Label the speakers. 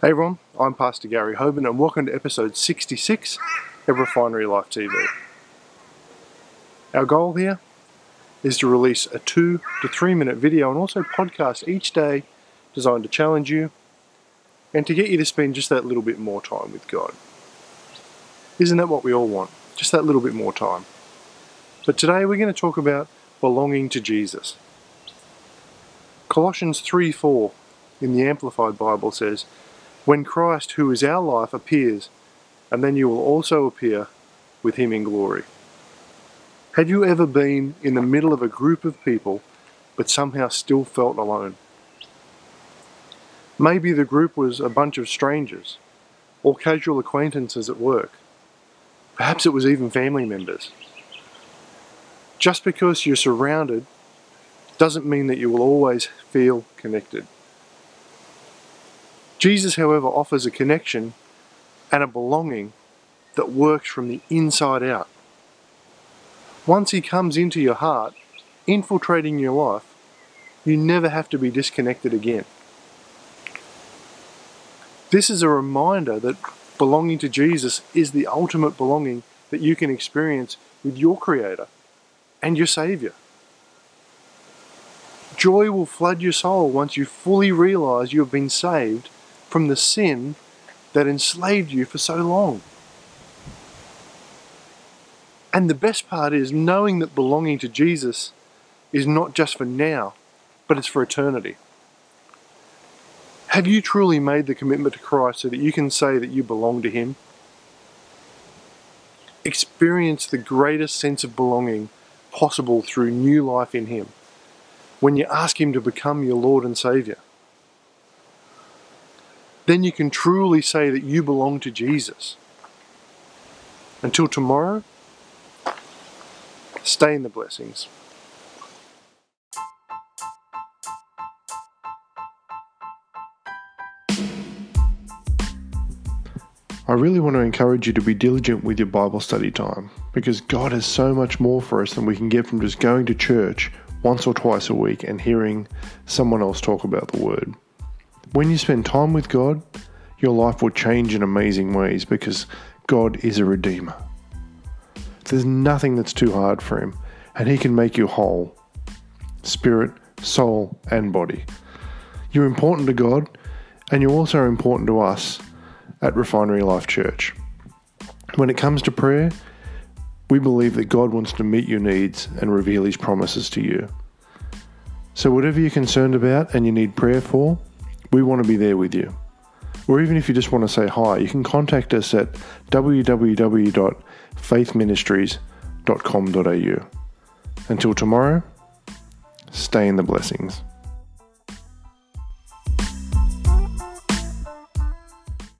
Speaker 1: Hey everyone, I'm Pastor Gary Hoban and welcome to episode 66 of Refinery Life TV. Our goal here is to release a two to three minute video and also podcast each day designed to challenge you and to get you to spend just that little bit more time with God. Isn't that what we all want? Just that little bit more time. But today we're going to talk about belonging to Jesus. Colossians 3 4 in the Amplified Bible says, when Christ, who is our life, appears, and then you will also appear with him in glory. Had you ever been in the middle of a group of people but somehow still felt alone? Maybe the group was a bunch of strangers or casual acquaintances at work. Perhaps it was even family members. Just because you're surrounded doesn't mean that you will always feel connected. Jesus, however, offers a connection and a belonging that works from the inside out. Once He comes into your heart, infiltrating your life, you never have to be disconnected again. This is a reminder that belonging to Jesus is the ultimate belonging that you can experience with your Creator and your Savior. Joy will flood your soul once you fully realize you have been saved from the sin that enslaved you for so long. And the best part is knowing that belonging to Jesus is not just for now, but it's for eternity. Have you truly made the commitment to Christ so that you can say that you belong to Him? Experience the greatest sense of belonging possible through new life in Him when you ask Him to become your Lord and Saviour then you can truly say that you belong to Jesus. Until tomorrow, stay in the blessings. I really want to encourage you to be diligent with your Bible study time because God has so much more for us than we can get from just going to church once or twice a week and hearing someone else talk about the Word. When you spend time with God, your life will change in amazing ways because God is a redeemer. There's nothing that's too hard for Him, and He can make you whole spirit, soul, and body. You're important to God, and you're also important to us at Refinery Life Church. When it comes to prayer, we believe that God wants to meet your needs and reveal His promises to you. So, whatever you're concerned about and you need prayer for, we want to be there with you. Or even if you just want to say hi, you can contact us at www.faithministries.com.au. Until tomorrow, stay in the blessings.